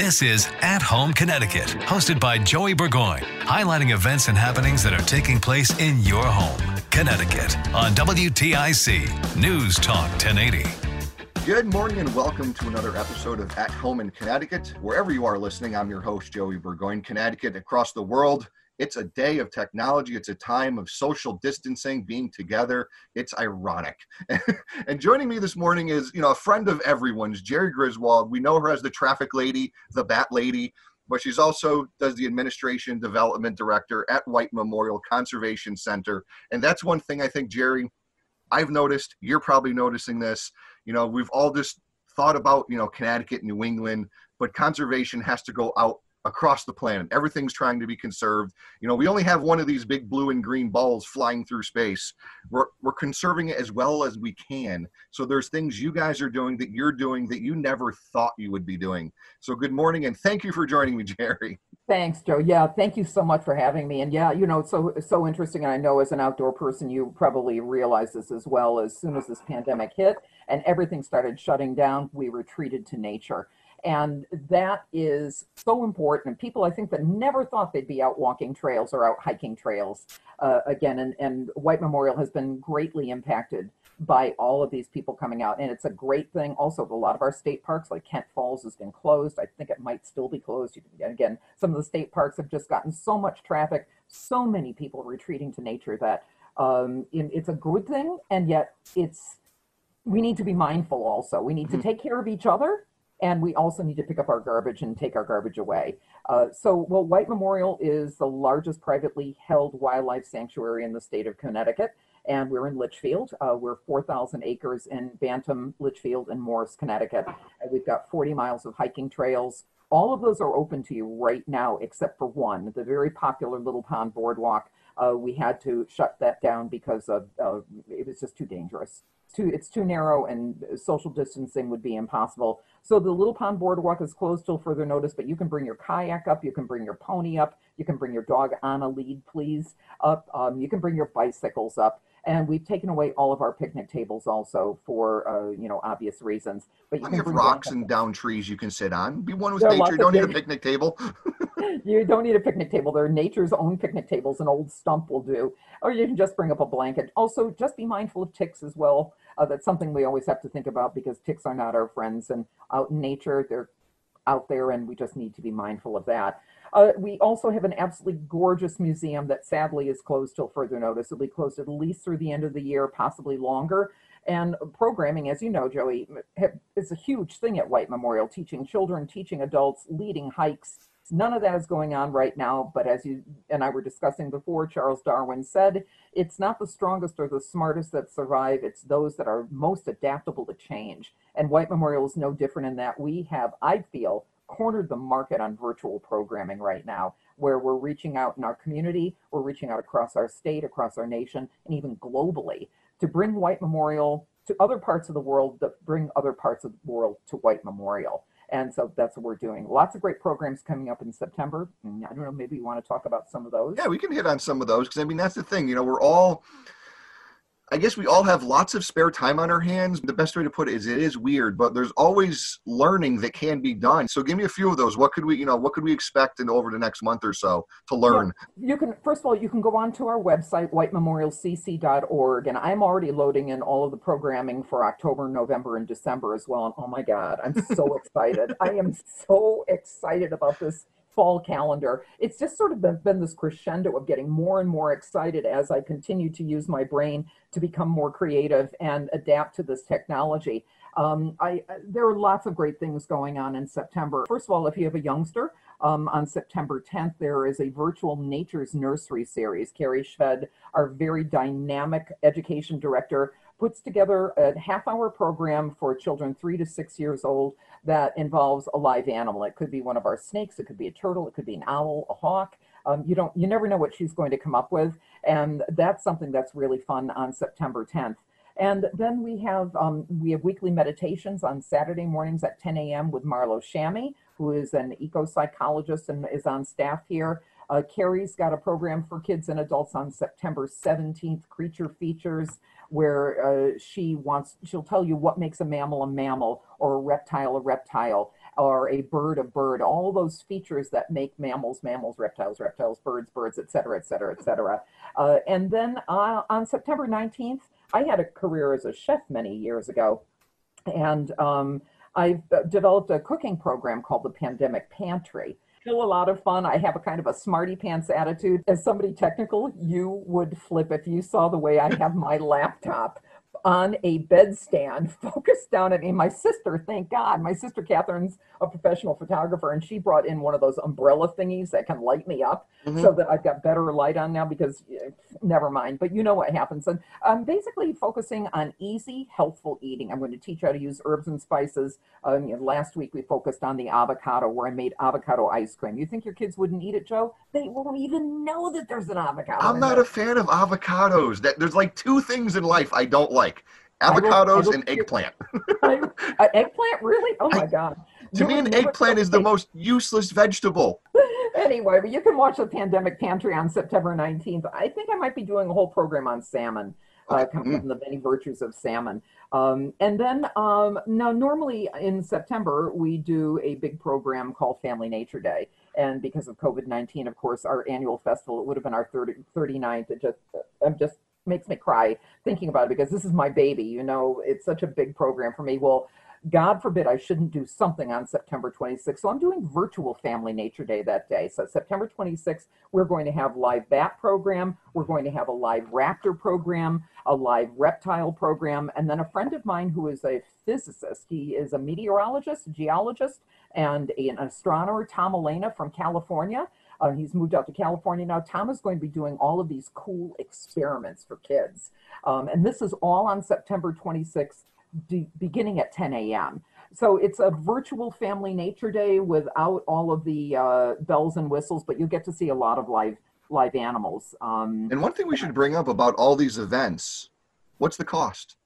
This is At Home Connecticut, hosted by Joey Burgoyne, highlighting events and happenings that are taking place in your home, Connecticut, on WTIC News Talk 1080. Good morning and welcome to another episode of At Home in Connecticut. Wherever you are listening, I'm your host, Joey Burgoyne, Connecticut, across the world. It's a day of technology. It's a time of social distancing, being together. It's ironic. and joining me this morning is, you know, a friend of everyone's, Gerri Griswold. We know her as the traffic lady, the bat lady, but she's also does the administration development director at White Memorial Conservation Center. And that's one thing I think, Gerri, I've noticed. You're probably noticing this. You know, we've all just thought about, you know, Connecticut, New England, but conservation has to go out across the planet. Everything's trying to be conserved. You know, we only have one of these big blue and green balls flying through space. We're, we're conserving it as well as we can. So there's things you guys are doing that you're doing that you never thought you would be doing. So good morning and thank you for joining me, Gerri. Thanks, Joe. Yeah, thank you so much for having me. And yeah, you know, it's so so interesting. And I know as an outdoor person, you probably realize this as well. As soon as this pandemic hit and everything started shutting down, we retreated to nature. And that is so important. And people, I think, that never thought they'd be out walking trails or out hiking trails uh, again. And, and White Memorial has been greatly impacted by all of these people coming out. And it's a great thing. Also, a lot of our state parks, like Kent Falls, has been closed. I think it might still be closed. Again, some of the state parks have just gotten so much traffic, so many people retreating to nature that um, it's a good thing. And yet, it's we need to be mindful also. We need to mm-hmm. take care of each other and we also need to pick up our garbage and take our garbage away. Uh, so, well, White Memorial is the largest privately held wildlife sanctuary in the state of Connecticut, and we're in Litchfield. Uh, we're 4,000 acres in Bantam, Litchfield, and Morris, Connecticut. And we've got 40 miles of hiking trails. All of those are open to you right now, except for one, the very popular Little Pond Boardwalk. Uh, we had to shut that down because of uh, it was just too dangerous too it's too narrow and social distancing would be impossible. So the Little Pond Boardwalk is closed till further notice, but you can bring your kayak up, you can bring your pony up, you can bring your dog on a lead, please, up. Um, you can bring your bicycles up and we've taken away all of our picnic tables also for uh, you know obvious reasons. But you can have rocks and down trees you can sit on. Be one with there nature. You don't need a picnic table. you don't need a picnic table. There are nature's own picnic tables. An old stump will do, or you can just bring up a blanket. Also, just be mindful of ticks as well. Uh, that's something we always have to think about because ticks are not our friends, and out in nature they're out there, and we just need to be mindful of that. Uh, we also have an absolutely gorgeous museum that sadly is closed till further notice. It'll be closed at least through the end of the year, possibly longer. And programming, as you know, Joey, is a huge thing at White Memorial, teaching children, teaching adults, leading hikes. None of that is going on right now, but as you and I were discussing before, Charles Darwin said, it's not the strongest or the smartest that survive, it's those that are most adaptable to change. And White Memorial is no different in that we have, I feel, cornered the market on virtual programming right now, where we're reaching out in our community, we're reaching out across our state, across our nation, and even globally to bring White Memorial to other parts of the world that bring other parts of the world to White Memorial. And so that's what we're doing. Lots of great programs coming up in September. Mm, I don't know, maybe you want to talk about some of those. Yeah, we can hit on some of those because I mean, that's the thing. You know, we're all I guess we all have lots of spare time on our hands. The best way to put it is it is weird, but there's always learning that can be done. So give me a few of those. What could we, you know, what could we expect in over the next month or so to learn? Yeah, you can first of all, you can go on to our website, whitememorialcc.org, and I'm already loading in all of the programming for October, November, and December as well. And oh my God, I'm so excited. I am so excited about this fall calendar. It's just sort of been, been, this crescendo of getting more and more excited as I continue to use my brain to become more creative and adapt to this technology. Um, I, there are lots of great things going on in September. First of all, if you have a youngster, um, on September 10th, there is a virtual Nature's Nursery series. Carrie Shved, our very dynamic education director, puts together a half hour program for children three to six years old that involves a live animal. It could be one of our snakes, it could be a turtle, it could be an owl, a hawk. Um, you don't, you never know what she's going to come up with, and that's something that's really fun on September 10th. And then we have um, we have weekly meditations on Saturday mornings at 10 a.m. with Marlo Shami, who is an eco psychologist and is on staff here. Uh, Carrie's got a program for kids and adults on September 17th, Creature Features, where uh, she wants, she'll tell you what makes a mammal a mammal or a reptile a reptile or a bird a bird, all those features that make mammals mammals, reptiles reptiles, birds birds, et cetera, et cetera, et cetera. Uh, and then uh, on September 19th, I had a career as a chef many years ago. And um, I've uh, developed a cooking program called the Pandemic Pantry still a lot of fun. I have a kind of a smarty pants attitude. As somebody technical, you would flip if you saw the way I have my laptop on a bedstand focused down at me. My sister, thank God, my sister Catherine's a professional photographer and she brought in one of those umbrella thingies that can light me up mm-hmm. so that I've got better light on now because never mind. But you know what happens. And I'm basically focusing on easy, healthful eating. I'm going to teach how to use herbs and spices. Um, you know, last week we focused on the avocado where I made avocado ice cream. You think your kids wouldn't eat it, Joe? They won't even know that there's an avocado. I'm not a fan of avocados. That there's like two things in life I don't like avocados will, and eggplant. I, eggplant, really? Oh my god! To you me, an eggplant is the most useless vegetable. anyway, but you can watch the Pandemic Pantry on September 19th. I think I might be doing a whole program on salmon. Uh, coming mm. from the many virtues of salmon. Um, and then um, now, normally in September, we do a big program called Family Nature Day. And because of COVID 19, of course, our annual festival, it would have been our 30, 39th. It just, I'm just makes me cry thinking about it because this is my baby. You know, it's such a big program for me. Well, God forbid I shouldn't do something on September 26th. So I'm doing virtual Family Nature Day that day. So September 26th, we're going to have live bat program. We're going to have a live raptor program, a live reptile program, and then a friend of mine who is a physicist. He is a meteorologist, geologist, and an astronomer, Tom Elena from California. Uh, he's moved out to California now. Tom is going to be doing all of these cool experiments for kids. Um, and this is all on September 26th, de- beginning at 10 a.m. So it's a virtual family nature day without all of the uh, bells and whistles, but you'll get to see a lot of live live animals. Um, and one thing we should bring up about all these events, what's the cost?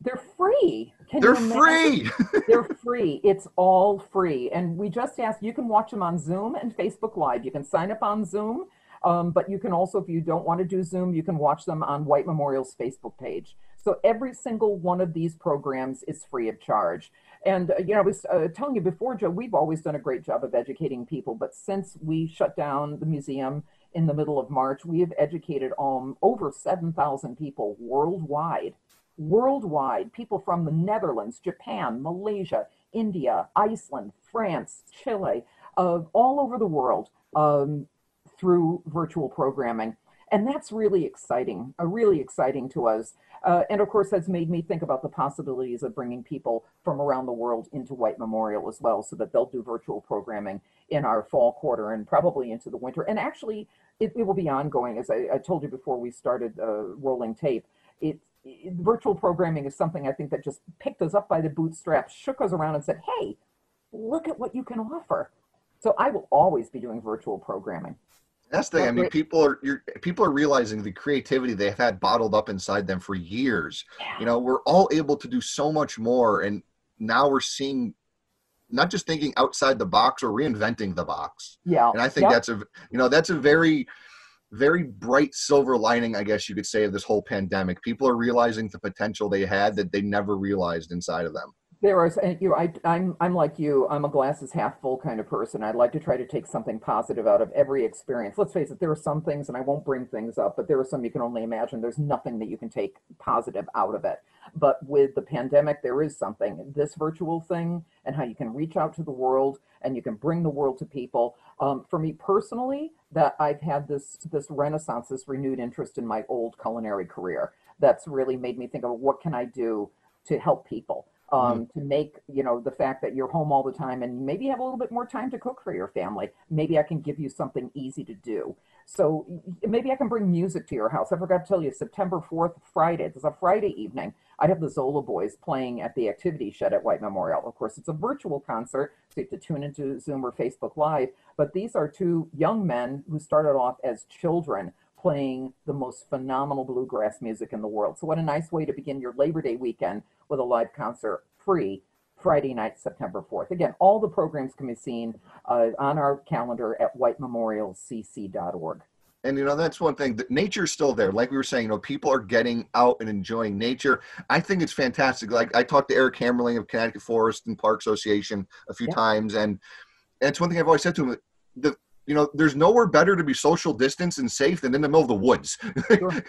They're free. Can They're free. They're free. It's all free. And we just asked, you can watch them on Zoom and Facebook Live. You can sign up on Zoom, um, but you can also, if you don't want to do Zoom, you can watch them on White Memorial's Facebook page. So every single one of these programs is free of charge. And, uh, you know, I was uh, telling you before, Joe, we've always done a great job of educating people, but since we shut down the museum in the middle of March, we have educated um, over 7,000 people worldwide worldwide, people from the Netherlands, Japan, Malaysia, India, Iceland, France, Chile, uh, all over the world um, through virtual programming. And that's really exciting, uh, really exciting to us. Uh, and of course, that's made me think about the possibilities of bringing people from around the world into White Memorial as well, so that they'll do virtual programming in our fall quarter and probably into the winter. And actually, it, it will be ongoing. As I, I, told you before we started uh, rolling tape, it, virtual programming is something I think that just picked us up by the bootstraps, shook us around, and said, "Hey, look at what you can offer." So I will always be doing virtual programming. That's the thing. I mean, people are people are realizing the creativity they've had bottled up inside them for years. Yeah. You know, we're all able to do so much more, and now we're seeing not just thinking outside the box or reinventing the box. Yeah. And I think yep. that's a you know that's a very very bright silver lining, I guess you could say, of this whole pandemic. People are realizing the potential they had that they never realized inside of them. There are, and you I, I'm, I'm like you. I'm a glasses half full kind of person. I'd like to try to take something positive out of every experience. Let's face it, there are some things, and I won't bring things up, but there are some you can only imagine. There's nothing that you can take positive out of it. But with the pandemic, there is something. This virtual thing, and how you can reach out to the world, and you can bring the world to people. Um, for me personally, that I've had this this renaissance, this renewed interest in my old culinary career. That's really made me think of what can I do to help people um, mm-hmm. to make you know the fact that you're home all the time and maybe have a little bit more time to cook for your family. Maybe i can give you something easy to do. So maybe i can bring music to your house. I forgot to tell you september 4th friday it's a friday evening i have the zola boys playing at the activity shed at white memorial. Of course it's a virtual concert so you have to tune into zoom or facebook live but these are two young men who started off as children playing the most phenomenal bluegrass music in the world. So, what a nice way to begin your Labor Day weekend with a live concert free Friday night, September 4th. Again, all the programs can be seen uh, on our calendar at whitememorialcc.org. And you know that's one thing. That nature's still there. Like we were saying, you know, people are getting out and enjoying nature. I think it's fantastic. Like I talked to Eric Hammerling of Connecticut Forest and Park Association a few times, and, and it's one thing I've always said to him. The you know, there's nowhere better to be social distance and safe than in the middle of the woods. Sure.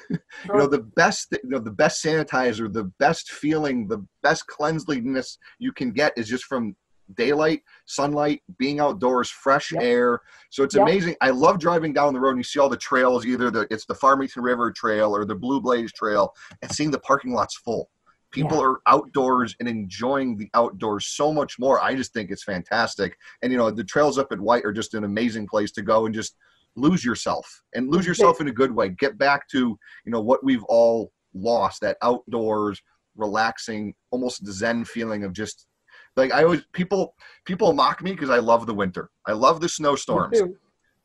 Sure. you know, the best, you know, the best sanitizer, the best feeling, the best cleanliness you can get is just from daylight, sunlight, being outdoors, fresh yep. air. So it's yep. amazing. I love driving down the road and you see all the trails, either the it's the Farmington River Trail or the Blue Blaze Trail, and seeing the parking lots full people yeah. are outdoors and enjoying the outdoors so much more. I just think it's fantastic. And you know the trails up at white are just an amazing place to go and just lose yourself and lose yourself in a good way. Get back to you know what we've all lost that outdoors relaxing almost zen feeling of just like i always people people mock me because i love the winter. I love the snowstorms.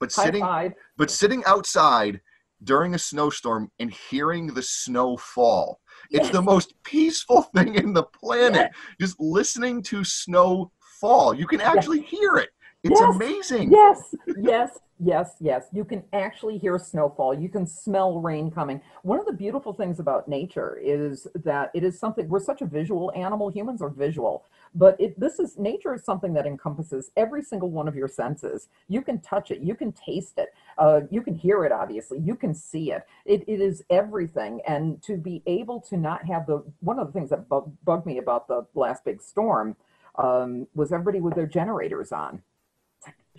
but High sitting five. but sitting outside during a snowstorm and hearing the snow fall it's yes. the most peaceful thing in the planet. Yes. Just listening to snow fall. You can actually yes. hear it. It's amazing. Yes, yes, yes, yes. You can actually hear snowfall. You can smell rain coming. One of the beautiful things about nature is that it is something, we're such a visual animal. Humans are visual. But it, this is nature is something that encompasses every single one of your senses. You can touch it, you can taste it, uh, you can hear it. Obviously, you can see it. it. It is everything. And to be able to not have the one of the things that bug, bugged me about the last big storm um, was everybody with their generators on.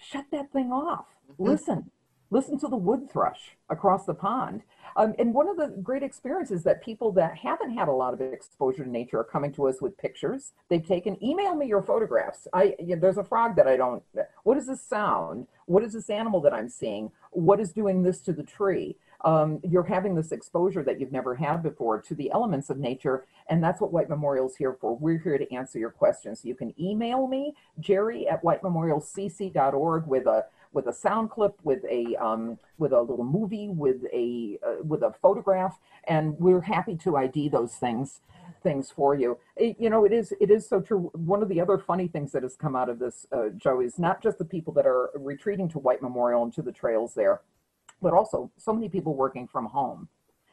Shut that thing off. Mm-hmm. Listen, listen to the wood thrush across the pond. Um, and one of the great experiences that people that haven't had a lot of exposure to nature are coming to us with pictures they've taken. Email me your photographs. I you know, there's a frog that I don't. What is this sound? What is this animal that I'm seeing? What is doing this to the tree? Um, you're having this exposure that you've never had before to the elements of nature, and that's what White Memorial is here for. We're here to answer your questions. You can email me, Gerri at whitememorialcc.org, with a with a sound clip, with a um, with a little movie, with a uh, with a photograph, and we're happy to ID those things things for you. It, you know, it is it is so true. One of the other funny things that has come out of this, uh, Joe, is not just the people that are retreating to White Memorial and to the trails there, but also so many people working from home,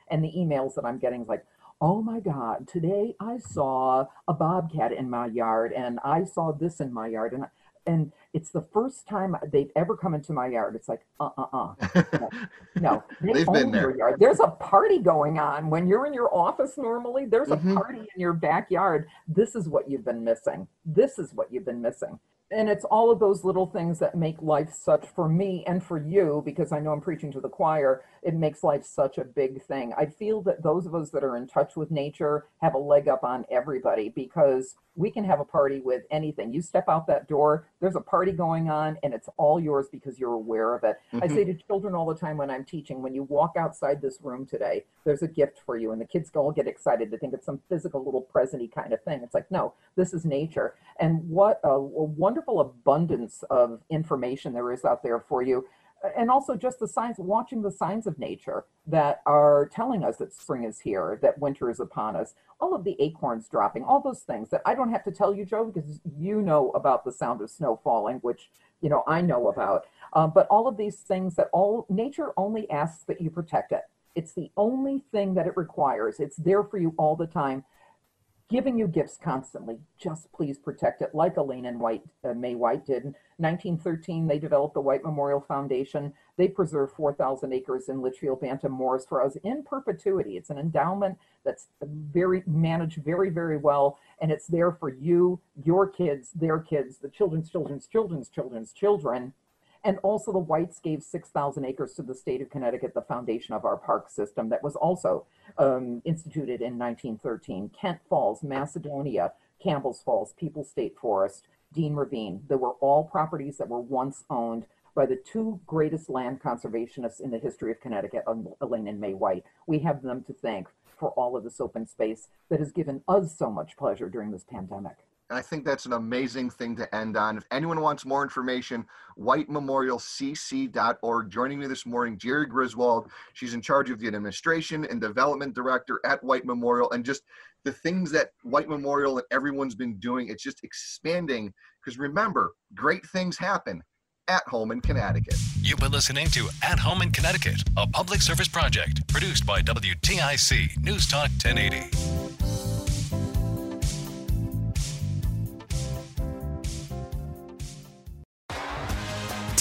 and the emails that I'm getting is like. Oh my God, today I saw a bobcat in my yard and I saw this in my yard. And and it's the first time they've ever come into my yard. It's like, uh, uh, uh. No, no. they've been there. Yard. There's a party going on when you're in your office. Normally, there's a mm-hmm. party in your backyard. This is what you've been missing. This is what you've been missing and it's all of those little things that make life such for me and for you because i know i'm preaching to the choir it makes life such a big thing. I feel that those of us that are in touch with nature have a leg up on everybody because we can have a party with anything. You step out that door there's a party going on and it's all yours because you're aware of it. Mm-hmm. i say to children all the time when i'm teaching when you walk outside this room today there's a gift for you. And the kids all get excited to think it's some physical little presenty kind of thing. It's like no this is nature. And what a, a wonderful abundance of information there is out there for you. and also just the signs, watching the signs of nature that are telling us that spring is here, that winter is upon us, all of the acorns dropping, all those things that I don't have to tell you, Joe, because you know about the sound of snow falling, which, you know, I know about. Um, but all of these things that all nature only asks that you protect it. It's the only thing that it requires. It's there for you all the time giving you gifts constantly. Just please protect it, like Alain and White, uh, May White did. In 1913, they developed the White Memorial Foundation. They preserve 4,000 acres in Litchfield Bantam Morris for us in perpetuity. It's an endowment that's very managed very, very well, and it's there for you, your kids, their kids, the children's children's children's children's children and also the Whites gave 6,000 acres to the state of Connecticut, the foundation of our park system that was also um, instituted in 1913. Kent Falls, Macedonia, Campbell's Falls, Peoples State Forest, Dean Ravine. They were all properties that were once owned by the two greatest land conservationists in the history of Connecticut, Alain and May White. We have them to thank for all of this open space that has given us so much pleasure during this pandemic. I think that's an amazing thing to end on. If anyone wants more information, whitememorialcc.org. Joining me this morning, Gerri Griswold. She's in charge of the administration and development director at White Memorial. And just the things that White Memorial and everyone's been doing, it's just expanding. Because remember, great things happen at home in Connecticut. You've been listening to At Home in Connecticut, a public service project produced by WTIC News Talk 1080.